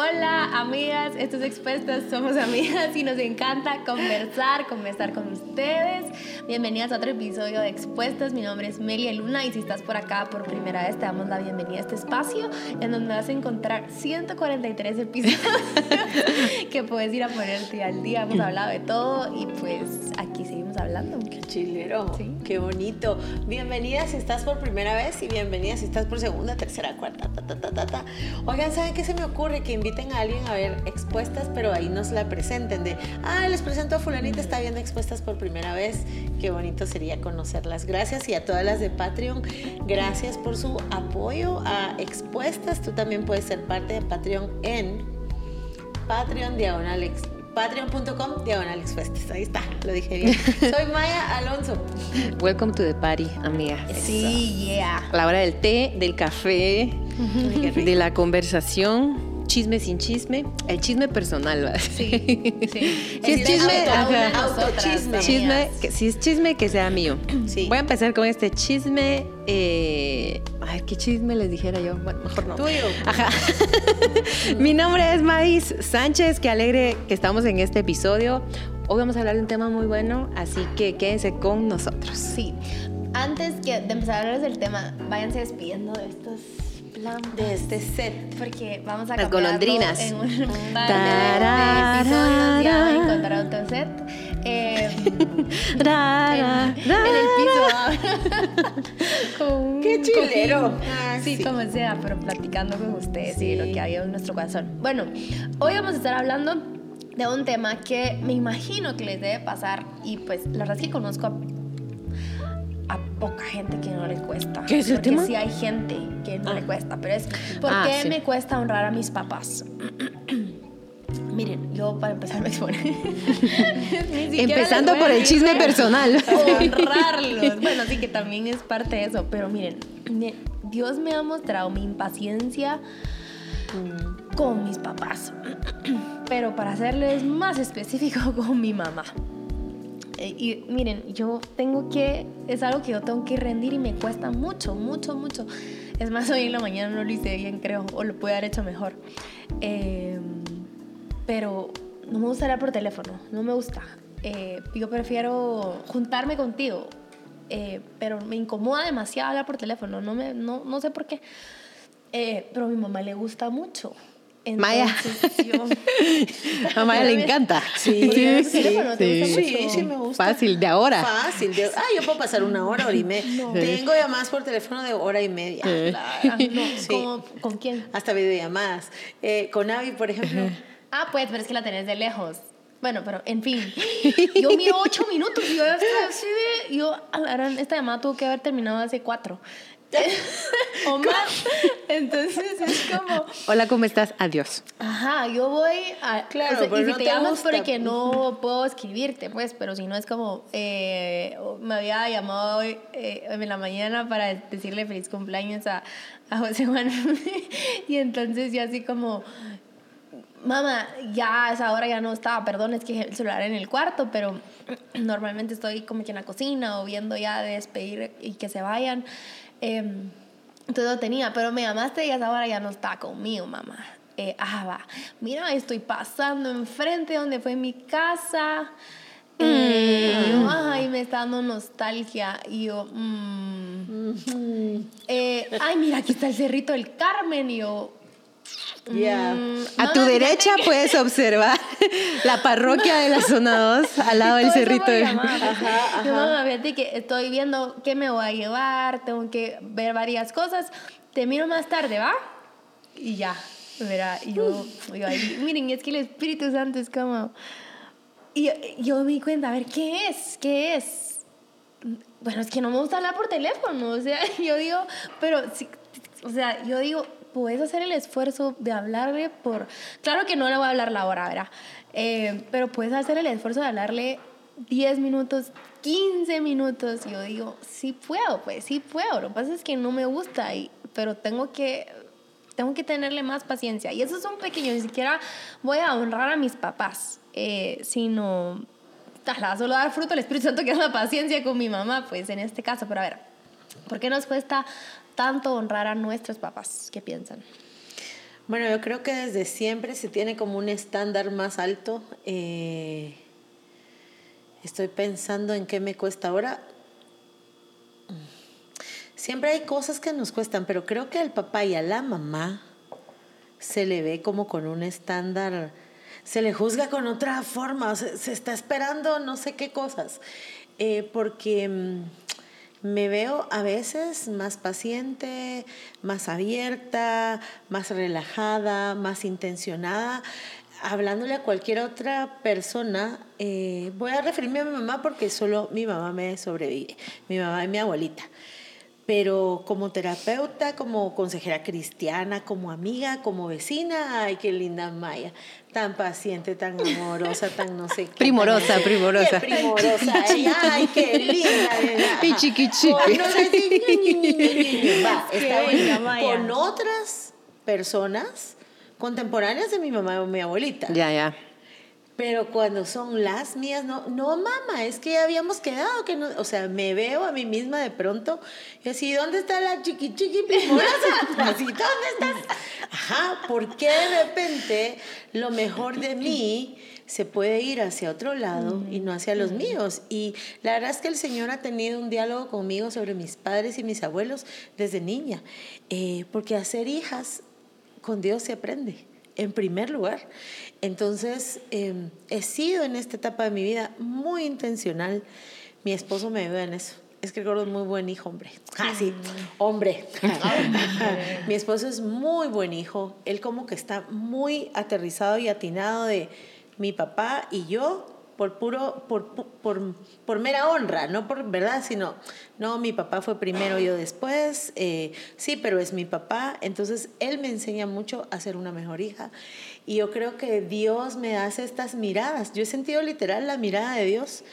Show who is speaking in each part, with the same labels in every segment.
Speaker 1: Hola amigas, estos expuestas somos amigas y nos encanta conversar, conversar con ustedes. Bienvenidas a otro episodio de Expuestas. Mi nombre es Melia Luna y si estás por acá por primera vez te damos la bienvenida a este espacio en donde vas a encontrar 143 episodios que puedes ir a ponerte al día. Hemos hablado de todo y pues aquí seguimos hablando.
Speaker 2: Qué chilero, qué bonito. Bienvenidas si estás por primera vez y bienvenidas si estás por segunda, tercera, cuarta. Ta, ta, ta, ta, Oigan, ¿saben qué se me ocurre? Que inviten a alguien a ver expuestas, pero ahí nos la presenten de, ah, les presento a fulanita, está viendo expuestas por primera vez. Qué bonito sería conocerlas. Gracias y a todas las de Patreon, gracias por su apoyo a expuestas. Tú también puedes ser parte de Patreon en Patreon Diagonal patreon.com diagonal Ahí está, lo dije bien. Soy Maya Alonso.
Speaker 3: Welcome to the party, amiga.
Speaker 1: Sí, yeah.
Speaker 3: La hora del té, del café, de la conversación chisme sin chisme, el chisme personal.
Speaker 1: Sí, sí.
Speaker 3: Si es chisme,
Speaker 2: autochisme.
Speaker 3: Chisme, que, si es chisme, que sea mío. Sí. Voy a empezar con este chisme. Eh, ay, ¿qué chisme les dijera yo? Bueno, mejor no.
Speaker 2: Tuyo.
Speaker 3: Ajá. Mi nombre es Maíz Sánchez. Qué alegre que estamos en este episodio. Hoy vamos a hablar de un tema muy bueno, así que quédense con nosotros.
Speaker 1: Sí. Antes que de empezar a hablar del tema, váyanse despidiendo de estos
Speaker 2: de este set.
Speaker 1: Porque vamos a
Speaker 3: Las golondrinas.
Speaker 1: En un par de, episodios ya encontrar otro set. Eh, en, en, el
Speaker 2: piso. con, ¡Qué chilero!
Speaker 1: Ah, sí, como sea, pero platicando con ustedes y lo que había en nuestro corazón. Bueno, hoy vamos a estar hablando de un tema que me imagino que les debe pasar y pues la verdad es que conozco a a poca gente que no le cuesta.
Speaker 3: ¿Qué es el
Speaker 1: Porque
Speaker 3: tema?
Speaker 1: sí hay gente que no le ah. cuesta, pero es ¿por ah, qué me cuesta honrar a mis papás? Miren, yo para empezar me exponer.
Speaker 3: Empezando por el chisme personal.
Speaker 1: Honrarlos. Bueno, sí que también es parte de eso, pero miren, Dios me ha mostrado mi impaciencia con mis papás. Pero para serles más específico, con mi mamá. Eh, y miren, yo tengo que, es algo que yo tengo que rendir y me cuesta mucho, mucho, mucho. Es más, hoy en la mañana no lo hice bien, creo, o lo pude haber hecho mejor. Em, pero no me gusta hablar por teléfono, no me gusta. Eh, yo prefiero juntarme contigo, eh, pero me incomoda demasiado hablar por teléfono, no, me, no, no sé por qué. pero a mi mamá le gusta mucho.
Speaker 3: Maya. a Maya le encanta.
Speaker 1: Sí, sí, sí,
Speaker 2: sí, me gusta.
Speaker 3: Fácil, de ahora.
Speaker 2: Fácil. De, ah, yo puedo pasar una hora, hora y media. Tengo llamadas por teléfono de hora y media.
Speaker 1: Claro. ¿Con quién?
Speaker 2: Hasta videollamadas. Eh, con Avi, por ejemplo.
Speaker 1: Ah, pues, pero es que la tenés de lejos. Bueno, pero en fin, yo miro ocho minutos y yo así yo, esta llamada tuvo que haber terminado hace cuatro. o más. Entonces es como.
Speaker 3: Hola, ¿cómo estás? Adiós.
Speaker 1: Ajá, yo voy a. Claro, y si te, llamo porque no puedo escribirte, pues, pero si no es como. Eh, me había llamado hoy eh, en la mañana para decirle feliz cumpleaños a, a José Juan. y entonces yo así como. Mamá, ya a esa hora ya no estaba, perdón, es que el celular en el cuarto, pero normalmente estoy como que en la cocina o viendo ya de despedir y que se vayan. Eh, entonces lo tenía, pero me llamaste y esa hora ya no está conmigo, mamá. Eh, ah, va. Mira, estoy pasando enfrente donde fue mi casa. Eh, mm. ay, me está dando nostalgia. Y yo, mm. eh, ay, mira, aquí está el Cerrito del Carmen. Y yo,
Speaker 3: Mm, a tu derecha puedes observar la parroquia de la zona 2 al lado del cerrito. De...
Speaker 1: Ajá, ajá. fíjate que estoy viendo qué me voy a llevar, tengo que ver varias cosas. Te miro más tarde, ¿va? Y ya, verá, yo, yo ahí, miren, es que el Espíritu Santo es como... Y yo, me di cuenta, a ver, ¿qué es? ¿Qué es? Bueno, es que no me gusta hablar por teléfono, o sea, yo digo, pero, o sea, yo digo, puedes hacer el esfuerzo de hablarle por... Claro que no le voy a hablar la hora, ¿verdad? Eh, pero puedes hacer el esfuerzo de hablarle 10 minutos, 15 minutos. Y yo digo, sí puedo, pues sí puedo. Lo que pasa es que no me gusta, y, pero tengo que, tengo que tenerle más paciencia. Y eso es un pequeño, ni siquiera voy a honrar a mis papás, eh, sino solo dar fruto al Espíritu Santo que es la paciencia con mi mamá, pues en este caso. Pero a ver, ¿por qué nos cuesta tanto honrar a nuestros papás? ¿Qué piensan?
Speaker 2: Bueno, yo creo que desde siempre se tiene como un estándar más alto. Eh, estoy pensando en qué me cuesta ahora. Siempre hay cosas que nos cuestan, pero creo que al papá y a la mamá se le ve como con un estándar, se le juzga con otra forma, se, está esperando no sé qué cosas, eh, porque mm, me veo a veces más paciente, más abierta, más relajada, más intencionada. Hablándole a cualquier otra persona, eh, voy a referirme a mi mamá porque solo mi mamá me sobrevive, mi mamá y mi abuelita pero como terapeuta, como consejera cristiana, como amiga, como vecina, ay, qué linda Maya, tan paciente, tan amorosa, tan no sé qué.
Speaker 3: Primorosa, primorosa.
Speaker 2: Qué primorosa, ay, qué linda.
Speaker 3: Y chiqui.
Speaker 2: Con otras personas contemporáneas de mi mamá o mi abuelita.
Speaker 3: Ya, ya.
Speaker 2: Pero cuando son las mías, no, no, mamá, es que ya habíamos quedado, que no, o sea, me veo a mí misma de pronto, y así, ¿dónde está la chiqui chiqui Así, ¿dónde estás? Ajá, porque de repente lo mejor de mí se puede ir hacia otro lado y no hacia los míos. Y la verdad es que el Señor ha tenido un diálogo conmigo sobre mis padres y mis abuelos desde niña, eh, porque hacer hijas con Dios se aprende en primer lugar. Entonces, em, he sido en esta etapa de mi vida muy intencional. Mi esposo me ayuda en eso. Es que gordo es muy buen hijo, hombre. Ah, sí, hombre. Mi esposo es muy buen hijo. Él como que está muy aterrizado y atinado de mi papá y yo por puro, por, por, por, mera honra, no por verdad, sino, no, mi papá fue primero, yo después, eh, sí, pero es mi papá, entonces él me enseña mucho a ser una mejor hija. Y yo creo que Dios me hace estas miradas. Yo he sentido literal la mirada de Dios.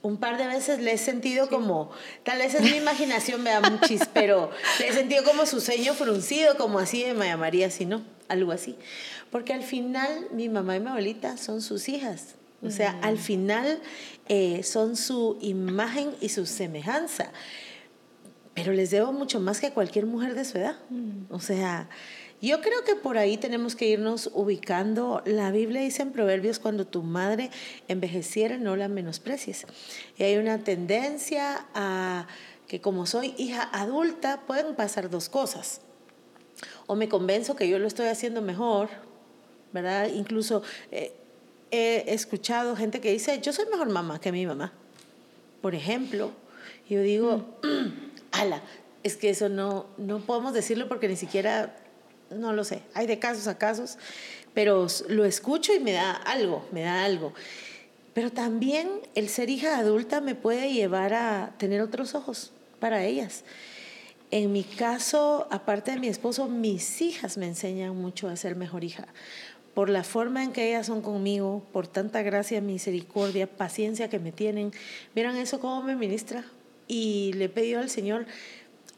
Speaker 2: Un par de veces le he sentido como, tal vez es mi imaginación, me da muchis, pero le he sentido como su ceño fruncido, como así de Maya María, si no, algo así. Porque al final mi mamá y mi abuelita son sus hijas. O sea, al final eh, son su imagen y su semejanza. Pero les debo mucho más que cualquier mujer de su edad. O sea, yo creo que por ahí tenemos que irnos ubicando. La Biblia dice en Proverbios, cuando tu madre envejeciera, no la menosprecies. Y hay una tendencia a que como soy hija adulta, pueden pasar dos cosas. O me convenzo que yo lo estoy haciendo mejor, ¿verdad? Incluso... Eh, he escuchado gente que dice, yo soy mejor mamá que mi mamá. Por ejemplo, yo digo, ala, es que eso no, no podemos decirlo porque ni siquiera, no lo sé, hay de casos a casos, pero lo escucho y me da algo, me da algo. Pero también el ser hija adulta me puede llevar a tener otros ojos para ellas. En mi caso, aparte de mi esposo, mis hijas me enseñan mucho a ser mejor hija por la forma en que ellas son conmigo, por tanta gracia, misericordia, paciencia que me tienen. Miran eso como me ministra. Y le pedí al Señor,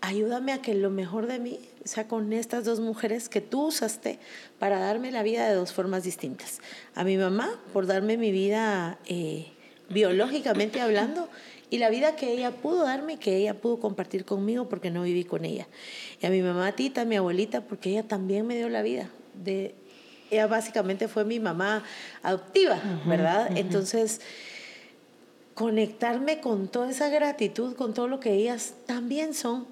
Speaker 2: ayúdame a que lo mejor de mí sea con estas dos mujeres que tú usaste para darme la vida de dos formas distintas. A mi mamá, por darme mi vida eh, biológicamente hablando, y la vida que ella pudo darme, que ella pudo compartir conmigo porque no viví con ella. Y a mi mamá Tita, mi abuelita, porque ella también me dio la vida de ella básicamente fue mi mamá adoptiva, ¿verdad? Entonces, conectarme con toda esa gratitud, con todo lo que ellas también son,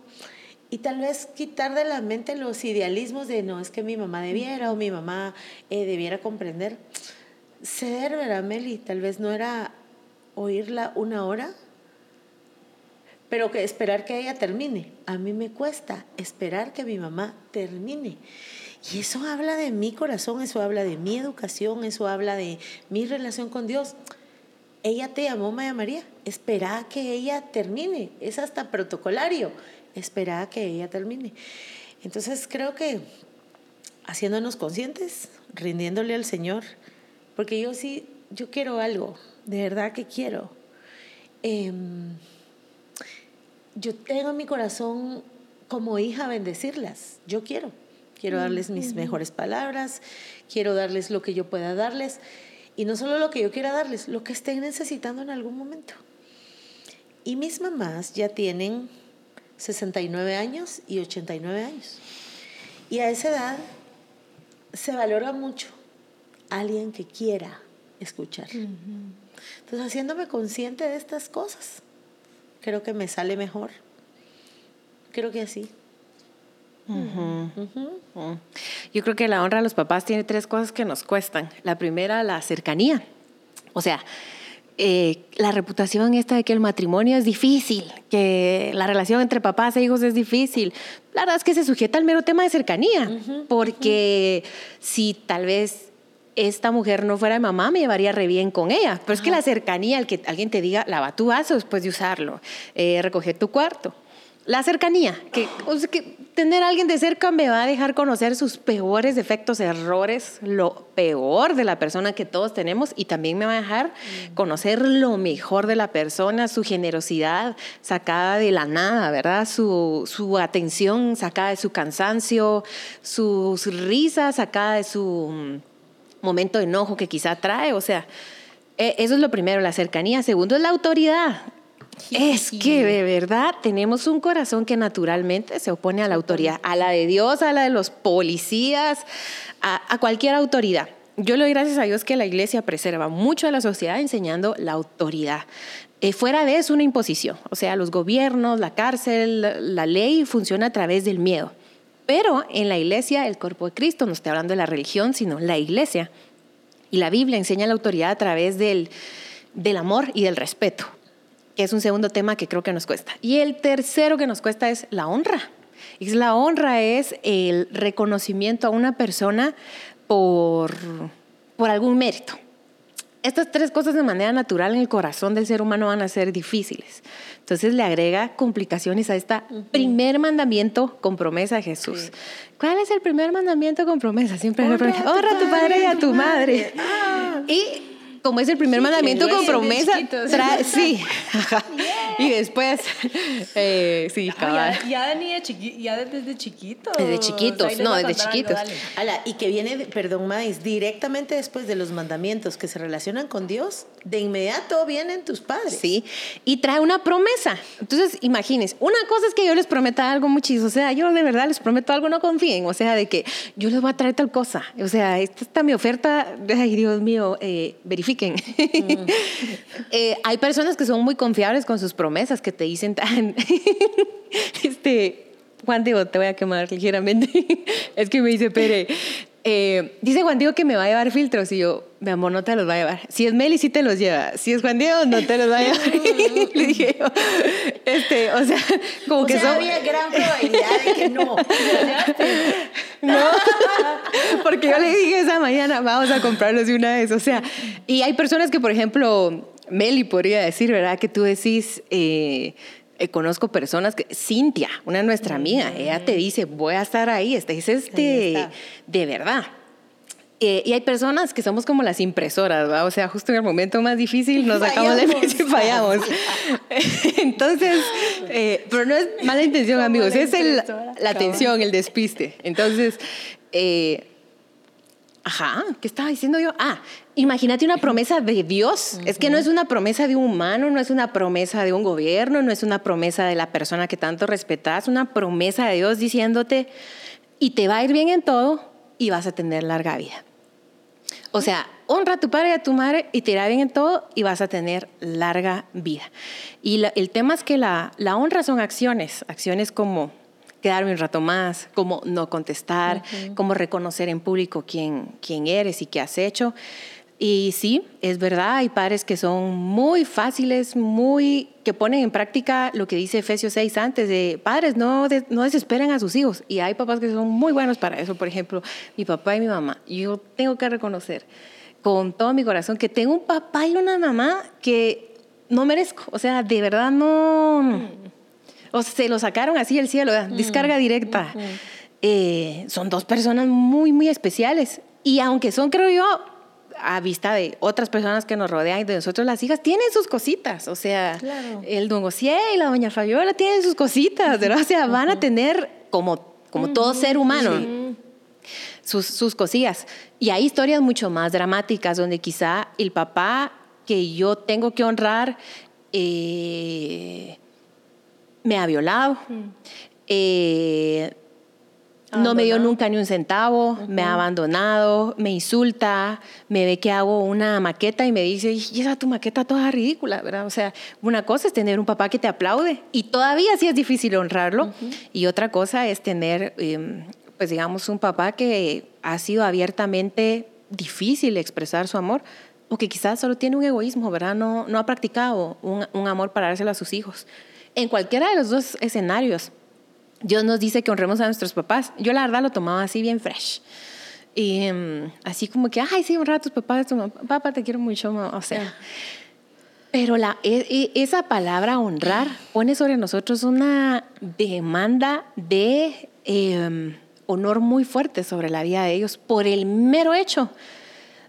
Speaker 2: y tal vez quitar de la mente los idealismos de no, es que mi mamá debiera o mi mamá eh, debiera comprender. Ser, ¿verdad, Meli? Tal vez no era oírla una hora, pero que esperar que ella termine. A mí me cuesta esperar que mi mamá termine. Y eso habla de mi corazón, eso habla de mi educación, eso habla de mi relación con Dios. Ella te llamó Maya María, espera que ella termine, es hasta protocolario, espera que ella termine. Entonces creo que haciéndonos conscientes, rindiéndole al Señor, porque yo sí, yo quiero algo, de verdad que quiero. Em, yo tengo en mi corazón como hija bendecirlas, yo quiero. Quiero darles mis mejores palabras, quiero darles lo que yo pueda darles. Y no solo lo que yo quiera darles, lo que estén necesitando en algún momento. Y mis mamás ya tienen 69 años y 89 años. Y a esa edad se valora mucho alguien que quiera escuchar. Entonces, haciéndome consciente de estas cosas, creo que me sale mejor. Creo que así.
Speaker 3: Yo creo que la honra a los papás tiene tres cosas que nos cuestan. La primera, la cercanía. O sea, eh, la reputación esta de que el matrimonio es difícil, que la relación entre papás e hijos es difícil. La verdad es que se sujeta al mero tema de cercanía, porque si tal vez esta mujer no fuera mamá, me llevaría re bien con ella. Pero es que la cercanía, el que alguien te diga, lava tu vaso después de usarlo, eh, recoger tu cuarto. La cercanía, que, que tener a alguien de cerca me va a dejar conocer sus peores defectos, errores, lo peor de la persona que todos tenemos y también me va a dejar conocer lo mejor de la persona, su generosidad sacada de la nada, ¿verdad? Su, su atención sacada de su cansancio, sus risas sacada de su mm, momento de enojo que quizá trae, o sea, e, eso es lo primero, la cercanía. Segundo es la autoridad. Es que de verdad tenemos un corazón que naturalmente se opone a la autoridad, a la de Dios, a la de los policías, a, cualquier autoridad. Yo le doy gracias a Dios que la iglesia preserva mucho a la sociedad enseñando la autoridad. Eh, fuera de eso, una imposición. O sea, los gobiernos, la cárcel, la ley funciona a través del miedo. Pero en la iglesia, el cuerpo de Cristo, no estoy hablando de la religión, sino la iglesia. Y la Biblia enseña la autoridad a través del, del amor y del respeto que es un segundo tema que creo que nos cuesta. Y el tercero que nos cuesta es la honra. Y la honra es el reconocimiento a una persona por, por algún mérito. Estas tres cosas de manera natural en el corazón del ser humano van a ser difíciles. Entonces le agrega complicaciones a este primer mandamiento con promesa a Jesús. ¿Cuál es el primer mandamiento con promesa? Siempre honra, a tu padre y a tu madre. Ah. Y como es el primer mandamiento con promesa, sí. Y después, eh, sí,
Speaker 1: ya, ya, desde chiquitos.
Speaker 3: Desde chiquitos, no, desde chiquitos.
Speaker 2: y que viene, perdón, más directamente después de los mandamientos que se relacionan con Dios, de inmediato vienen tus padres.
Speaker 3: Sí, y trae una promesa. Entonces, imagínense, una cosa es que yo les prometa algo muchísimo, o sea, yo de verdad les prometo algo, no confíen, o sea, de que yo les voy a traer tal cosa, o sea, esta está mi oferta, ay Dios mío, eh, verifique Eh, hay personas que son muy confiables con sus promesas, que te dicen tan... este, Juan Diego, te voy a quemar ligeramente. es que me dice, Pere, eh, dice Juan Diego que me va a llevar filtros y yo, mi amor, no te los va a llevar. Si es Meli, sí te los lleva. Si es Juan Diego, no te los va a llevar. Le dije yo, este, o sea, como
Speaker 2: o
Speaker 3: que
Speaker 2: sea, había gran probabilidad de que no.
Speaker 3: no, porque yo le dije esa mañana, vamos a comprarlos de una vez. O sea, y hay personas que, por ejemplo, Meli podría decir, ¿verdad? Que tú decís... Eh, eh, conozco personas que, Cintia, una nuestra amiga, ella te dice, voy a estar ahí, este es este, de verdad. Eh, y hay personas que somos como las impresoras, ¿va? O sea, justo en el momento más difícil nos sacamos de y fallamos. Entonces, eh, pero no es mala intención, amigos, es el, la atención, el despiste. Entonces, Ajá, ¿qué estaba diciendo yo? Ah, imagínate una promesa de Dios. Es que no es una promesa de un humano, no es una promesa de un gobierno, no es una promesa de la persona que tanto respetas, es una promesa de Dios diciéndote, y te va a ir bien en todo y vas a tener larga vida. O sea, honra a tu padre y a tu madre y te irá bien en todo y vas a tener larga vida. Y el tema es que la, la honra son acciones, acciones como quedarme un rato más, como no contestar, como reconocer en público quién, quién eres y qué has hecho. Y sí, es verdad, hay padres que son muy fáciles, muy que ponen en práctica lo que dice Efesios 6 antes de padres no, no desesperen a sus hijos. Y hay papás que son muy buenos para eso, por ejemplo, mi papá y mi mamá. Yo tengo que reconocer con todo mi corazón que tengo un papá y una mamá que no merezco. O sea, de verdad no... Mm. O se lo sacaron así del cielo, descarga directa. Eh, son dos personas muy, muy especiales. Y aunque son, creo yo, a vista de otras personas que nos rodean y de nosotros las hijas, tienen sus cositas. O sea, el don José y la doña Fabiola tienen sus cositas, ¿verdad? O sea, van a tener, como, como todo ser humano, sus, sus cosillas. Y hay historias mucho más dramáticas donde quizá el papá que yo tengo que honrar... Eh, me ha violado, mm. eh, no me dio nunca ni un centavo, me ha abandonado, me insulta, me ve que hago una maqueta y me dice, y esa tu maqueta toda ridícula, ¿verdad? O sea, una cosa es tener un papá que te aplaude y todavía sí es difícil honrarlo y otra cosa es tener, em, pues digamos, un papá que ha sido abiertamente difícil expresar su amor o que quizás solo tiene un egoísmo, ¿verdad? No, no ha practicado un, un amor para dárselo a sus hijos. En cualquiera de los dos escenarios, Dios nos dice que honremos a nuestros papás. Yo la verdad lo tomaba así bien fresh. Y em, así como que, ay, sí, honra a tus papás, tu papá, te quiero mucho, o sea. Pero la, e, e, esa palabra honrar pone sobre nosotros una demanda de em, honor muy fuerte sobre la vida de ellos por el mero hecho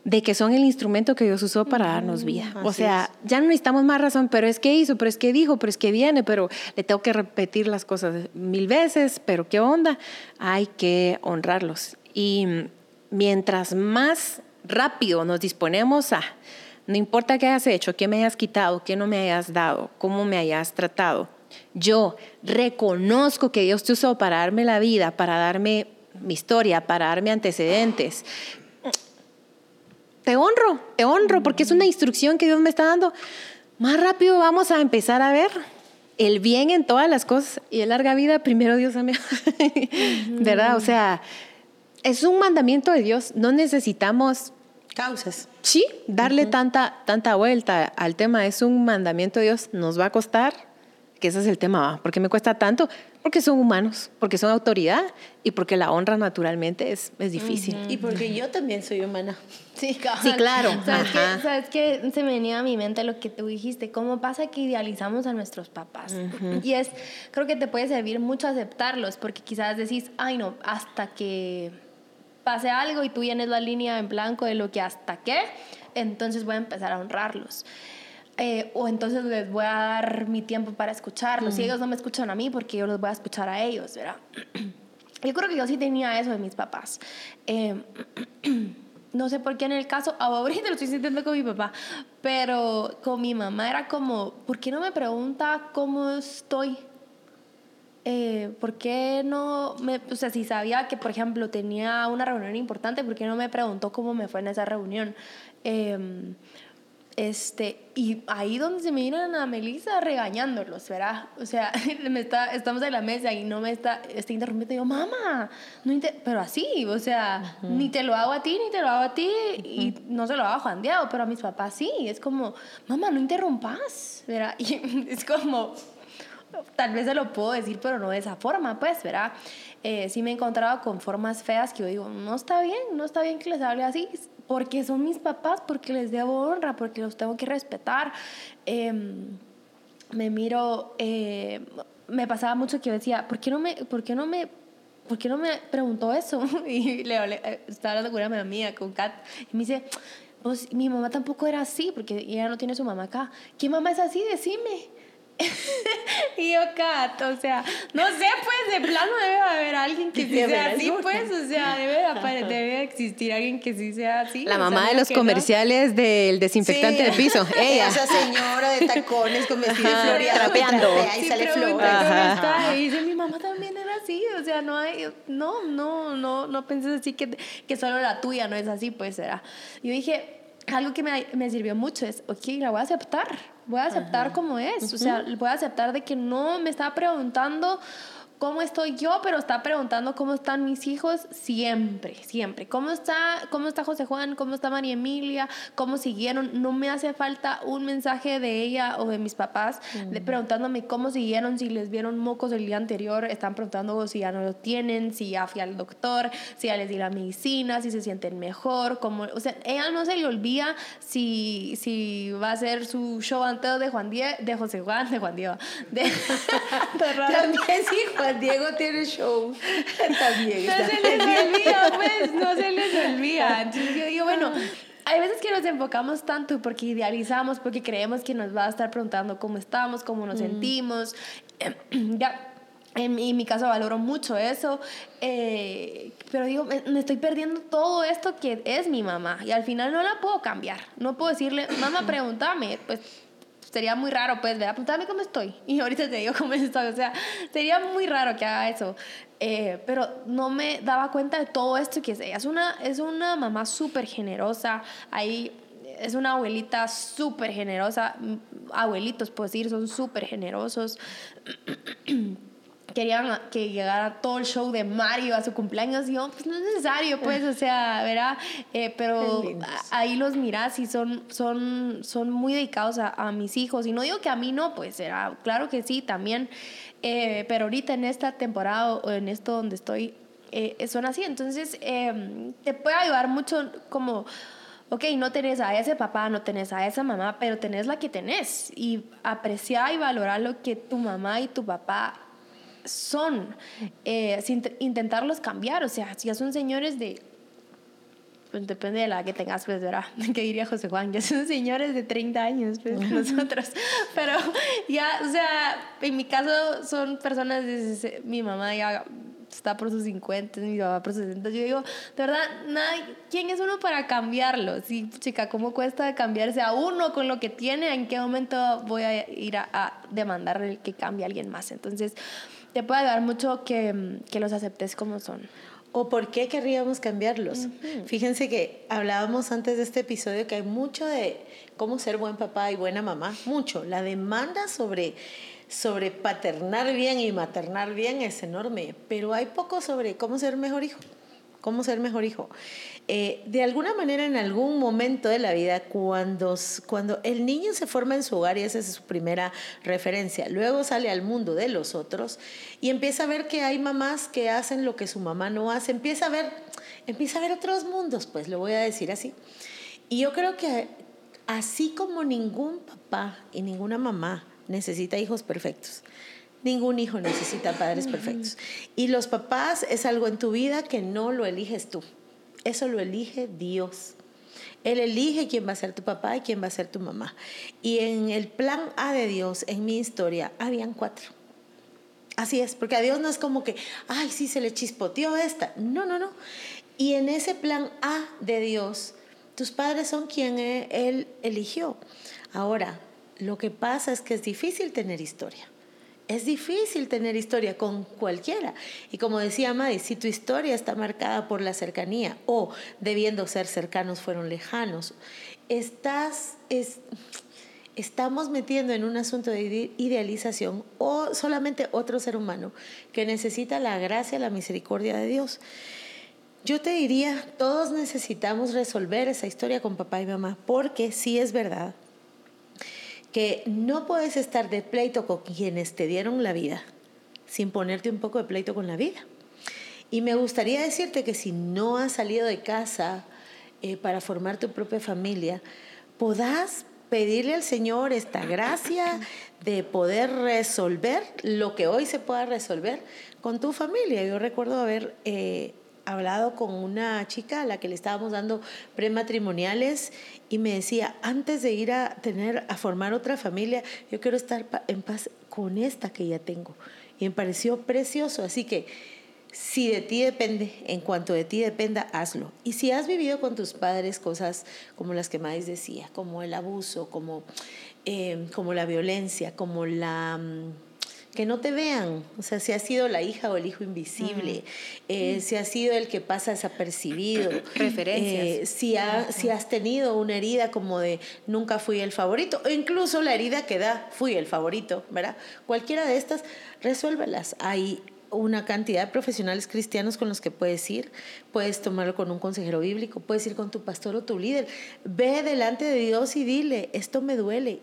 Speaker 3: de que son el instrumento que Dios usó para darnos vida. o sea, ya no necesitamos más razón, pero es que hizo, pero es que dijo, pero es que viene, pero le tengo que repetir las cosas mil veces, pero qué onda, hay que honrarlos. Y mientras más rápido nos disponemos a, no importa qué hayas hecho, qué me hayas quitado, qué no me hayas dado, cómo me hayas tratado, yo reconozco que Dios te usó para darme la vida, para darme mi historia, para darme antecedentes, te honro, te honro, porque es una instrucción que Dios me está dando. Más rápido vamos a empezar a ver el bien en todas las cosas y el larga vida, primero Dios amén. ¿Verdad? O sea, es un mandamiento de Dios. No necesitamos
Speaker 2: causas.
Speaker 3: Sí, darle tanta, tanta vuelta al tema. Es un mandamiento de Dios. Nos va a costar, que ese es el tema. ¿Por qué me cuesta tanto? Porque son humanos, porque son autoridad y porque la honra naturalmente es, es difícil.
Speaker 2: Y porque yo también soy humana.
Speaker 3: Sí, claro.
Speaker 1: ¿Sabes qué? Se me venía a mi mente lo que tú dijiste. ¿Cómo pasa que idealizamos a nuestros papás? Y es, creo que te puede servir mucho aceptarlos, porque quizás decís, ay no, hasta que pase algo y tú vienes la línea en blanco de lo que hasta qué, entonces voy a empezar a honrarlos. Eh, o entonces les voy a dar mi tiempo para escucharlos. Si ellos no me escuchan a mí, porque yo los voy a escuchar a ellos, ¿verdad? Yo creo que yo sí tenía eso de mis papás. Eh, no sé por qué en el caso, ahorita lo estoy sintiendo con mi papá, pero con mi mamá era como, ¿por qué no me pregunta cómo estoy? Eh, ¿Por qué no me, o sea, si sabía que, por ejemplo, tenía una reunión importante, ¿por qué no me preguntó cómo me fue en esa reunión? Eh, este, y ahí donde se me vienen a Melissa regañándolos, ¿verdad? O sea, me está, estamos en la mesa y no me está, está interrumpiendo. Y yo, mamá, no pero así, o sea, ni te lo hago a ti, ni te lo hago a ti, y no se lo hago a Juan Diego, pero a mis papás sí. Es como, mamá, no interrumpas, ¿verdad? Y es como, tal vez se lo puedo decir, pero no de esa forma, pues, ¿verdad? Eh, sí me he encontrado con formas feas que yo digo, no está bien, no está bien que les hable así porque son mis papás, porque les debo honra, porque los tengo que respetar. Em, me miro, eh, me pasaba mucho que decía, ¿por qué no me, por qué no me, por qué no me preguntó eso? Y le, eh, estaba hablando con una amiga, con Kat, y me dice, pues mi mamá tampoco era así, porque ella no tiene su mamá acá. ¿Qué mamá es así? Decime. y yo, Kat, o sea, no sé, pues de plano debe haber alguien que sí sea así, pues, o sea, debe, debe existir alguien que sí sea así.
Speaker 3: La mamá de los comerciales del desinfectante de piso, ella.
Speaker 2: Esa señora de tacones con vestido floreado, trapeando, y sale flor.
Speaker 1: Y dice, mi mamá también era así, o sea, no hay, no, no, no, no penses así que, que solo la tuya no es así, pues, será. Yo dije, algo que me, me, sirvió mucho es, ok, la voy a aceptar, voy a aceptar como es, o sea, voy a aceptar de que no me estaba preguntando cómo estoy yo, pero está preguntando cómo están mis hijos siempre, siempre. ¿Cómo está, cómo está José Juan? ¿Cómo está María Emilia? ¿Cómo siguieron? No me hace falta un mensaje de ella o de mis papás preguntándome cómo siguieron, si les vieron mocos el día anterior, están preguntando si ya no lo tienen, si ya fui al doctor, si ya les di la medicina, si se sienten mejor, cómo, o sea, ella no se le olvida si, si va a hacer su show antes de Juan Diego, de José Juan, de Juan Diego, de, de
Speaker 2: También Diego tiene show también.
Speaker 1: No se les olvida, pues, no se les olvida. Entonces yo digo, bueno, hay veces que nos enfocamos tanto porque idealizamos, porque creemos que nos va a estar preguntando cómo estamos, cómo nos sentimos. ya, en mi, en mi, caso valoro mucho eso, eh, pero digo, me, me, estoy perdiendo todo esto que es mi mamá y al final no la puedo cambiar. No puedo decirle, mamá, pregúntame, pues sería muy raro, pues, ¿verdad? Pregúntame cómo estoy. Y ahorita te digo cómo estoy. O sea, sería muy raro que haga eso. Eh, pero no me daba cuenta de todo esto que es ella. Es una, es una mamá súper generosa. Ahí es una abuelita súper generosa. Abuelitos, puedo decir, son súper generosos. Querían que llegara todo el show de Mario a su cumpleaños. Y yo, pues no es necesario, pues, o sea, ¿verdad? Eh, pero ahí los miras y son, son, son muy dedicados a, a, mis hijos. Y no digo que a mí no, pues, era, claro que sí, también. Eh, pero ahorita en esta temporada o en esto donde estoy, eh, son así. Entonces, eh, te puede ayudar mucho como ok, no tenés a ese papá, no tenés a esa mamá, pero tenés la que tenés. Y apreciar y valorar lo que tu mamá y tu papá son, eh, sin intentarlos cambiar. O sea, ya son señores de. Pues depende de la que tengas, pues, ¿verdad? ¿Qué diría José Juan? Ya son señores de 30 años, pues, nosotros. Pero ya, o sea, en mi caso son personas, de, mi mamá ya está por sus 50, mi papá por sus 60. Yo digo, de verdad, nada, ¿quién es uno para cambiarlo? Sí, chica, ¿cómo cuesta cambiarse a uno con lo que tiene? ¿En qué momento voy a ir a, a demandar que cambie a alguien más? Entonces, te puede ayudar mucho que, que los aceptes como son.
Speaker 2: ¿O por qué querríamos cambiarlos? Fíjense que hablábamos antes de este episodio que hay mucho de cómo ser buen papá y buena mamá, mucho. La demanda sobre sobre paternar bien y maternar bien es enorme, pero hay poco sobre cómo ser mejor hijo. Cómo ser mejor hijo. Eh, de alguna manera, en algún momento de la vida, cuando, cuando el niño se forma en su hogar y esa es su primera referencia, luego sale al mundo de los otros y empieza a ver que hay mamás que hacen lo que su mamá no hace, empieza a ver, empieza a ver otros mundos, pues lo voy a decir así. Y yo creo que así como ningún papá y ninguna mamá necesita hijos perfectos. Ningún hijo necesita padres perfectos. Y los papás es algo en tu vida que no lo eliges tú. Eso lo elige Dios. Él elige quién va a ser tu papá y quién va a ser tu mamá. Y en el plan A de Dios, en mi historia, habían cuatro. Así es, porque a Dios no es como que, ay, sí, se le chispoteó esta. No, no, no. Y en ese plan A de Dios, tus padres son quien Él eligió. Ahora, lo que pasa es que es difícil tener historia. Es difícil tener historia con cualquiera. Y como decía Maddy, si tu historia está marcada por la cercanía o debiendo ser cercanos fueron lejanos, estás, es, estamos metiendo en un asunto de idealización o solamente otro ser humano que necesita la gracia, la misericordia de Dios. Yo te diría, todos necesitamos resolver esa historia con papá y mamá, porque sí es verdad que no puedes estar de pleito con quienes te dieron la vida sin ponerte un poco de pleito con la vida. Y me gustaría decirte que si no has salido de casa eh, para formar tu propia familia, podás pedirle al Señor esta gracia de poder resolver lo que hoy se pueda resolver con tu familia. Yo recuerdo haber eh, hablado con una chica a la que le estábamos dando prematrimoniales y me decía, antes de ir a tener, a formar otra familia, yo quiero estar en paz con esta que ya tengo. Y me pareció precioso, así que si de ti depende, en cuanto de ti dependa, hazlo. Y si has vivido con tus padres cosas como las que Maíz decía, como el abuso, como, eh, como la violencia, como la mm, que no te vean. O sea, si has sido la hija o el hijo invisible, eh, si has sido el que pasa desapercibido.
Speaker 3: Referencias.
Speaker 2: Eh, si, si has tenido una herida como de nunca fui el favorito, o incluso la herida que da fui el favorito, ¿verdad? Cualquiera de estas, resuélvelas. Hay una cantidad de profesionales cristianos con los que puedes ir, puedes tomarlo con un consejero bíblico, puedes ir con tu pastor o tu líder. Ve delante de Dios y dile, esto me duele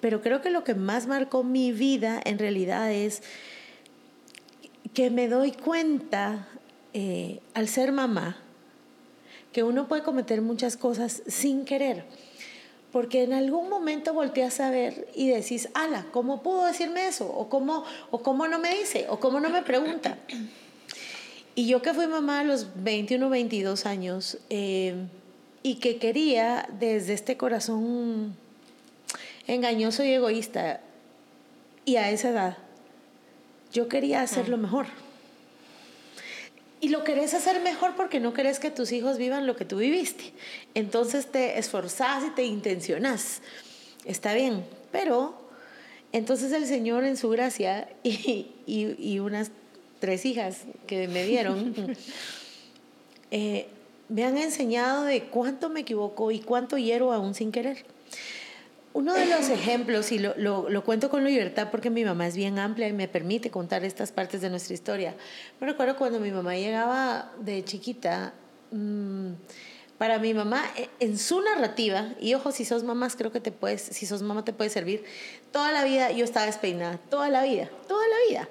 Speaker 2: pero creo que lo que más marcó mi vida en realidad es que me doy cuenta eh, al ser mamá que uno puede cometer muchas cosas sin querer. Porque en algún momento volteas a ver y decís, ala, ¿cómo pudo decirme eso? ¿O cómo, o cómo no me dice? ¿O cómo no me pregunta? Y yo que fui mamá a los 21, 22 años eh, y que quería desde este corazón engañoso y egoísta. Y a esa edad, yo quería hacerlo mejor. Y lo querés hacer mejor porque no querés que tus hijos vivan lo que tú viviste. Entonces te esforzás y te intencionás. Está bien, pero entonces el Señor en su gracia y, y, y unas tres hijas que me dieron, eh, me han enseñado de cuánto me equivoco y cuánto hiero aún sin querer. Uno de los ejemplos, y lo, lo, cuento con libertad porque mi mamá es bien amplia y me permite contar estas partes de nuestra historia. Me recuerdo cuando mi mamá llegaba de chiquita, mmm, para mi mamá, e, en su narrativa, y ojo, si sos mamás, creo que te puedes, si sos mamá te puede servir, toda la vida yo estaba despeinada, toda la vida, toda la vida.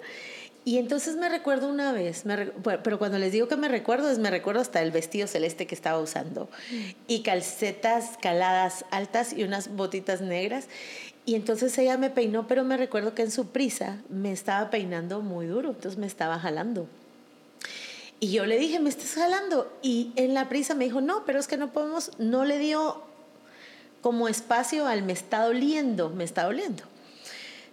Speaker 2: Y entonces me recuerdo una vez, pero cuando les digo que me recuerdo, es me recuerdo hasta el vestido celeste que estaba usando y calcetas caladas altas y unas botitas negras. Y entonces ella me peinó, pero me recuerdo que en su prisa me estaba peinando muy duro, entonces me estaba jalando. Y yo le dije, ¿me estás jalando? Y en la prisa me dijo, no, pero es que no podemos, no le dio como espacio al me está doliendo, me está doliendo.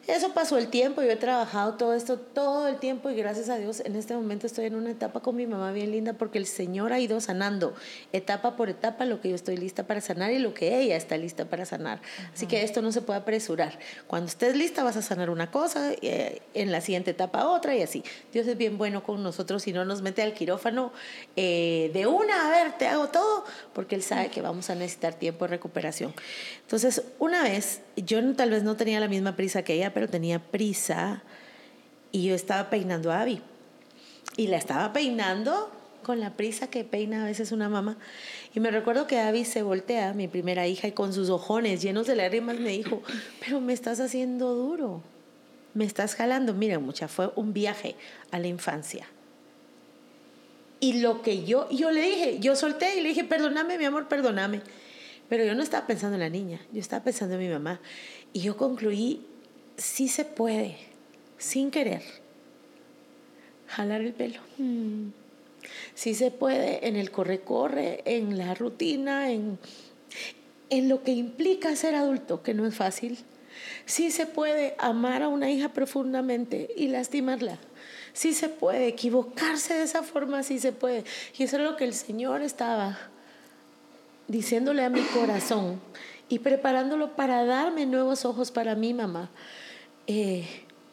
Speaker 2: Eso pasó el tiempo, yo he trabajado todo esto todo el tiempo y gracias a Dios en este momento estoy en una etapa con mi mamá bien linda porque el Señor ha ido sanando etapa por etapa lo que yo estoy lista para sanar y lo que ella está lista para sanar. Así que esto no se puede apresurar. Cuando estés lista vas a sanar una cosa, eh, en la siguiente etapa otra y así. Dios es bien bueno con nosotros y no nos mete al quirófano eh, de una, a ver, te hago todo, porque Él sabe que vamos a necesitar tiempo de recuperación. Entonces, una vez, yo tal vez no tenía la misma prisa que ella, pero tenía prisa y yo estaba peinando a Abby. Y la estaba peinando con la prisa que peina a veces una mamá. Y me recuerdo que Abby se voltea, mi primera hija, y con sus ojones llenos de lágrimas me dijo, pero me estás haciendo duro, me estás jalando. Mira, mucha, fue un viaje a la infancia. Y lo que yo, yo le dije, yo solté y le dije, perdóname, mi amor, perdóname. Pero yo no estaba pensando en la niña, yo estaba pensando en mi mamá. Y yo concluí sí se puede, sin querer, jalar el pelo. Mm. Sí se puede en el corre-corre, en la rutina, en, en lo que implica ser adulto, que no es fácil. Sí se puede amar a una hija profundamente y lastimarla. Sí se puede equivocarse de esa forma, sí se puede. Y eso es lo que el Señor estaba diciéndole a mi corazón y preparándolo para darme nuevos ojos para mi mamá. Eh,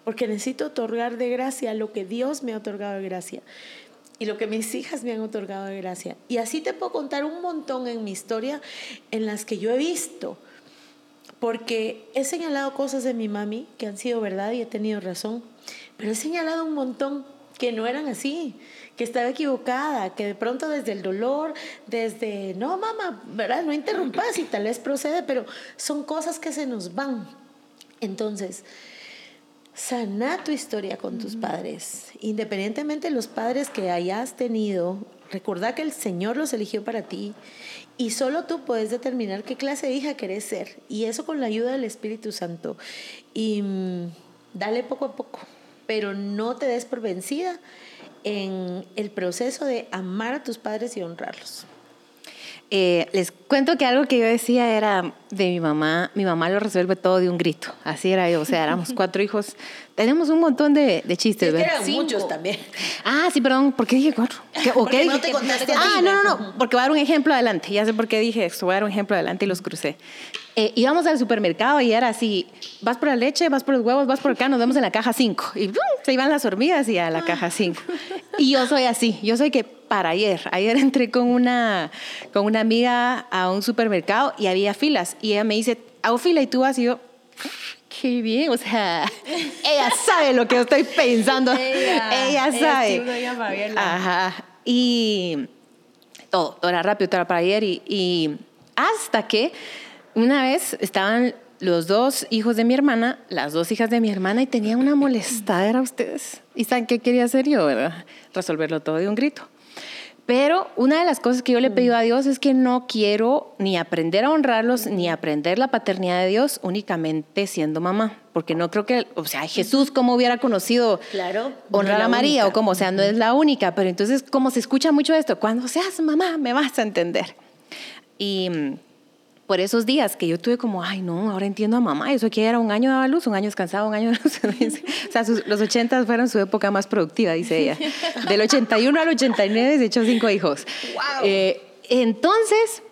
Speaker 2: porque necesito otorgar de gracia lo que Dios me ha otorgado de gracia y lo que mis hijas me han otorgado de gracia. Y así te puedo contar un montón en mi historia en las que yo he visto, porque he señalado cosas de mi mami que han sido verdad y he tenido razón, pero he señalado un montón que no eran así, que estaba equivocada, que de pronto desde el dolor, desde, no mamá, ¿verdad? No interrumpas y tal vez procede, pero son cosas que se nos van. Entonces, Sana tu historia con tus padres, independientemente de los padres que hayas tenido. Recuerda que el Señor los eligió para ti y solo tú puedes determinar qué clase de hija querés ser. Y eso con la ayuda del Espíritu Santo. Y mm, dale poco a poco, pero no te des por vencida en el proceso de amar a tus padres y honrarlos.
Speaker 3: Eh, les cuento que algo que yo decía era de mi mamá, mi mamá lo resuelve todo de un grito, así era yo, o sea, éramos cuatro hijos, tenemos un montón de, de chistes,
Speaker 2: sí, eran muchos también.
Speaker 3: Ah, sí, perdón, ¿por qué dije cuatro?
Speaker 2: ¿O qué no te contaste a
Speaker 3: Ah, no, no, no, porque voy a dar un ejemplo adelante, ya sé por qué dije esto, voy a dar un ejemplo adelante y los crucé. Eh, íbamos al supermercado y era así, vas por la leche, vas por los huevos, vas por acá, nos vemos en la caja 5. Y se iban las hormigas y a la caja 5. Y yo soy así, yo soy que para ayer, ayer entré con una, con una amiga a un supermercado y había filas y ella me dice, hago fila y tú vas y yo, qué bien, o sea, ella sabe lo que estoy pensando, ella, sabe. Ajá, y todo, todo era rápido, todo era para ayer y, y hasta que una vez estaban los dos hijos de mi hermana, las dos hijas de mi hermana, y tenía una molestadera a ustedes. ¿Y saben qué quería hacer yo, verdad? Resolverlo todo de un grito. Pero una de las cosas que yo le he pedido a Dios es que no quiero ni aprender a honrarlos, ni aprender la paternidad de Dios únicamente siendo mamá. Porque no creo que, o sea, Jesús, ¿cómo hubiera conocido
Speaker 2: claro,
Speaker 3: honrar a María? O como, o sea, no es la única. Pero entonces, como se escucha mucho esto, cuando seas mamá, me vas a entender. Y por esos días que yo tuve como, ay, no, ahora entiendo a mamá, eso aquí era un año daba luz, un año descansado, un año de luz. o sea, los 80 fueron su época más productiva, dice ella. Del 81 al 89 se echó cinco hijos. Eh, entonces,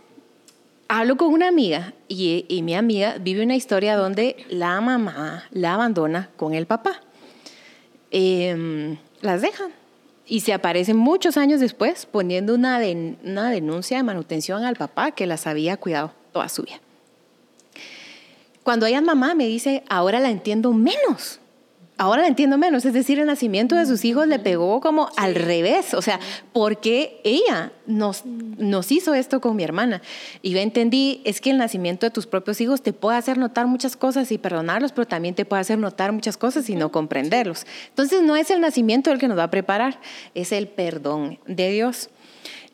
Speaker 3: hablo con una amiga y, y, mi amiga vive una historia donde la mamá la abandona con el papá. Em, las dejan y se aparece muchos años después poniendo una, una denuncia de manutención al papá que las había cuidado toda su vida. Cuando ella mamá me dice, ahora la entiendo menos ahora la entiendo menos, es decir, el nacimiento de sus hijos le pegó como al revés, o sea, porque ella nos, nos hizo esto con mi hermana. Y yo entendí, es que el nacimiento de tus propios hijos te puede hacer notar muchas cosas y perdonarlos, pero también te puede hacer notar muchas cosas y no comprenderlos. Entonces no es el nacimiento el que nos va a preparar, es el perdón de Dios.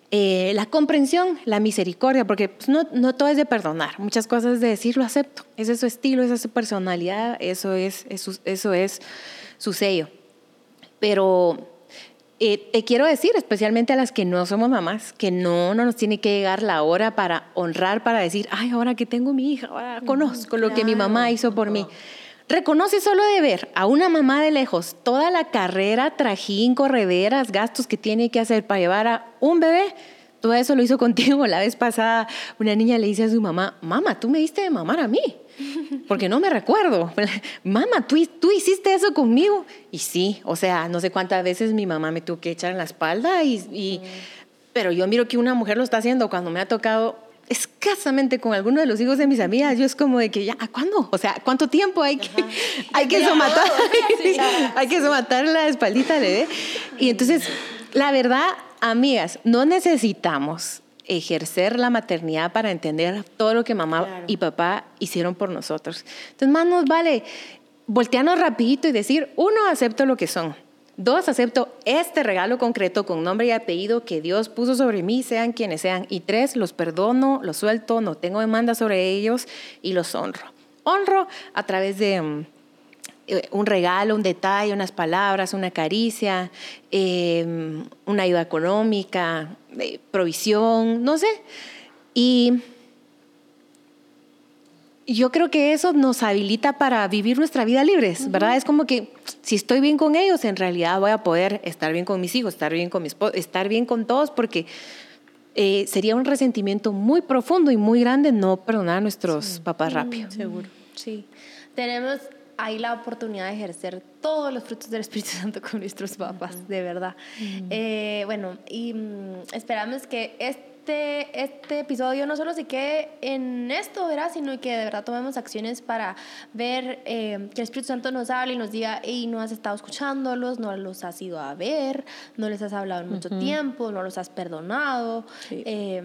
Speaker 3: Eh, la comprensión, la misericordia, porque pues, no, no, todo es de perdonar, muchas cosas es de decir lo acepto, ese es su estilo, esa es su personalidad, eso es, eso, eso es su sello. Pero eh, te quiero decir, especialmente a las que no somos mamás, que no, no nos tiene que llegar la hora para honrar, para decir, ay, ahora que tengo mi hija, ahora conozco lo que mi mamá hizo por mí. Reconoce solo de ver a una mamá de lejos toda la carrera, trajín, correderas, gastos que tiene que hacer para llevar a un bebé. Todo eso lo hizo contigo. La vez pasada una niña le dice a su mamá, mamá, tú me diste de mamar a mí, porque no me recuerdo. mamá, ¿tú, tú hiciste eso conmigo. Y sí, o sea, no sé cuántas veces mi mamá me tuvo que echar en la espalda, y, y pero yo miro que una mujer lo está haciendo cuando me ha tocado escasamente con alguno de los hijos de mis amigas, yo es como de que ya, ¿cuándo? O sea, ¿cuánto tiempo hay que, hay que somatar? hay que somatar la espaldita del bebé. Y entonces, la verdad, amigas, no necesitamos ejercer la maternidad para entender todo lo que mamá y papá hicieron por nosotros. Entonces, más nos vale voltearnos rapidito y decir, uno, acepto lo que son. Dos, acepto este regalo concreto con nombre y apellido que Dios puso sobre mí, sean quienes sean. Y tres, los perdono, los suelto, no tengo demanda sobre ellos y los honro. Honro a través de mm, eh, un regalo, un detalle, unas palabras, una caricia, em, una ayuda económica, eh, provisión, no sé. Y yo creo que eso nos habilita para vivir nuestra vida libres, ¿verdad? Es como que si estoy bien con ellos, en realidad voy a poder estar bien con mis hijos, estar bien con mi esposo, estar bien con todos, porque eh, sería un resentimiento muy profundo y muy grande no perdonar a nuestros papás rápido.
Speaker 1: Seguro. Sí. Tenemos ahí la oportunidad de ejercer todos los frutos del Espíritu Santo con nuestros papás, de verdad. Eh, bueno, y mm, esperamos que este este, este, episodio no solo se quede en esto, ¿verdad? Sino que de verdad tomemos acciones para ver eh, que el Espíritu Santo nos hable y nos diga, hey, no has estado escuchándolos, no los has ido a ver, no les has hablado en mucho tiempo, no los has perdonado. Eh,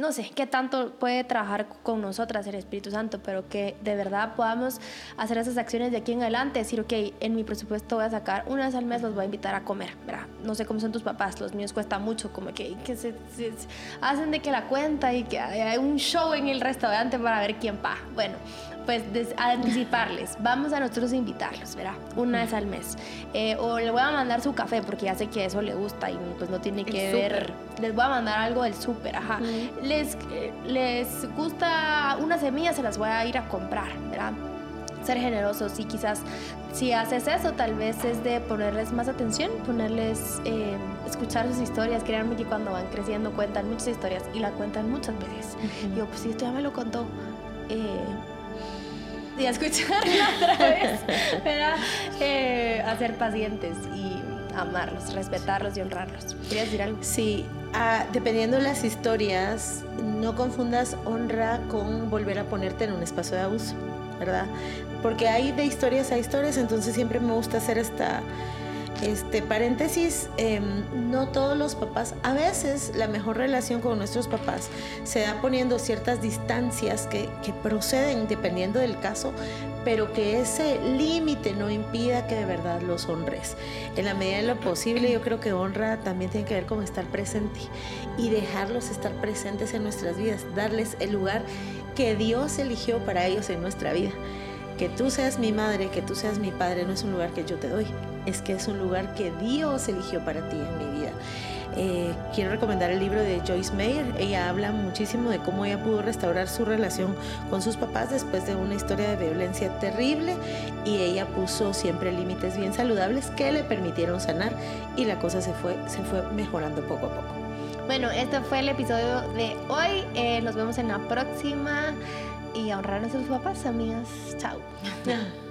Speaker 1: no sé qué tanto puede trabajar con nosotras el Espíritu Santo, pero que de verdad podamos hacer esas acciones de aquí en adelante, decir, ok, en mi presupuesto voy a sacar una vez al mes, los voy a invitar a comer, ¿verdad? No sé cómo son tus papás, los míos cuesta mucho, como que, que se, se hacen de que la cuenta y que hay un show en el restaurante para ver quién va. Bueno, pues anticiparles, vamos a nosotros invitarlos, ¿verdad? Una vez al mes. Eh, o le voy a mandar su café porque ya sé que eso le gusta y pues no tiene que ver. Les voy a mandar algo del súper, ajá. les, eh, les gusta una semilla, se las voy a ir a comprar, ¿verdad? Ser generosos y quizás si haces eso tal vez es de ponerles más atención, ponerles, eh, escuchar sus historias, créanme que cuando van creciendo cuentan muchas historias y la cuentan muchas veces. Yo pues si esto ya me lo contó. Eh, y a escucharla otra vez, ¿verdad? Eh, a ser pacientes y amarlos, respetarlos y honrarlos. ¿Querías decir algo?
Speaker 2: Sí, ah, dependiendo de las historias, no confundas honra con volver a ponerte en un espacio de abuso. ¿verdad? Porque hay de historias a historias, entonces siempre me gusta hacer esta este paréntesis, em, no todos los papás, a veces la mejor relación con nuestros papás se da poniendo ciertas distancias que, que proceden dependiendo del caso, pero que ese límite no impida que de verdad los honres. En la medida de lo posible, yo creo que honra también tiene que ver con estar presente y dejarlos estar presentes en nuestras vidas, darles el lugar que Dios eligió para ellos en nuestra vida. Que tú seas mi madre, que tú seas mi padre, no es un lugar que yo te doy, es que es un lugar que Dios eligió para ti en mi vida. Eh, quiero recomendar el libro de Joyce Meyer. Ella habla muchísimo de cómo ella pudo restaurar su relación con sus papás después de una historia de violencia terrible y ella puso siempre límites bien saludables que le permitieron sanar y la cosa se fue, se fue mejorando poco a poco.
Speaker 1: Bueno, este fue el episodio de hoy. Eh, nos vemos en la próxima. Y a honrar a nuestros papás, amigas. Chao.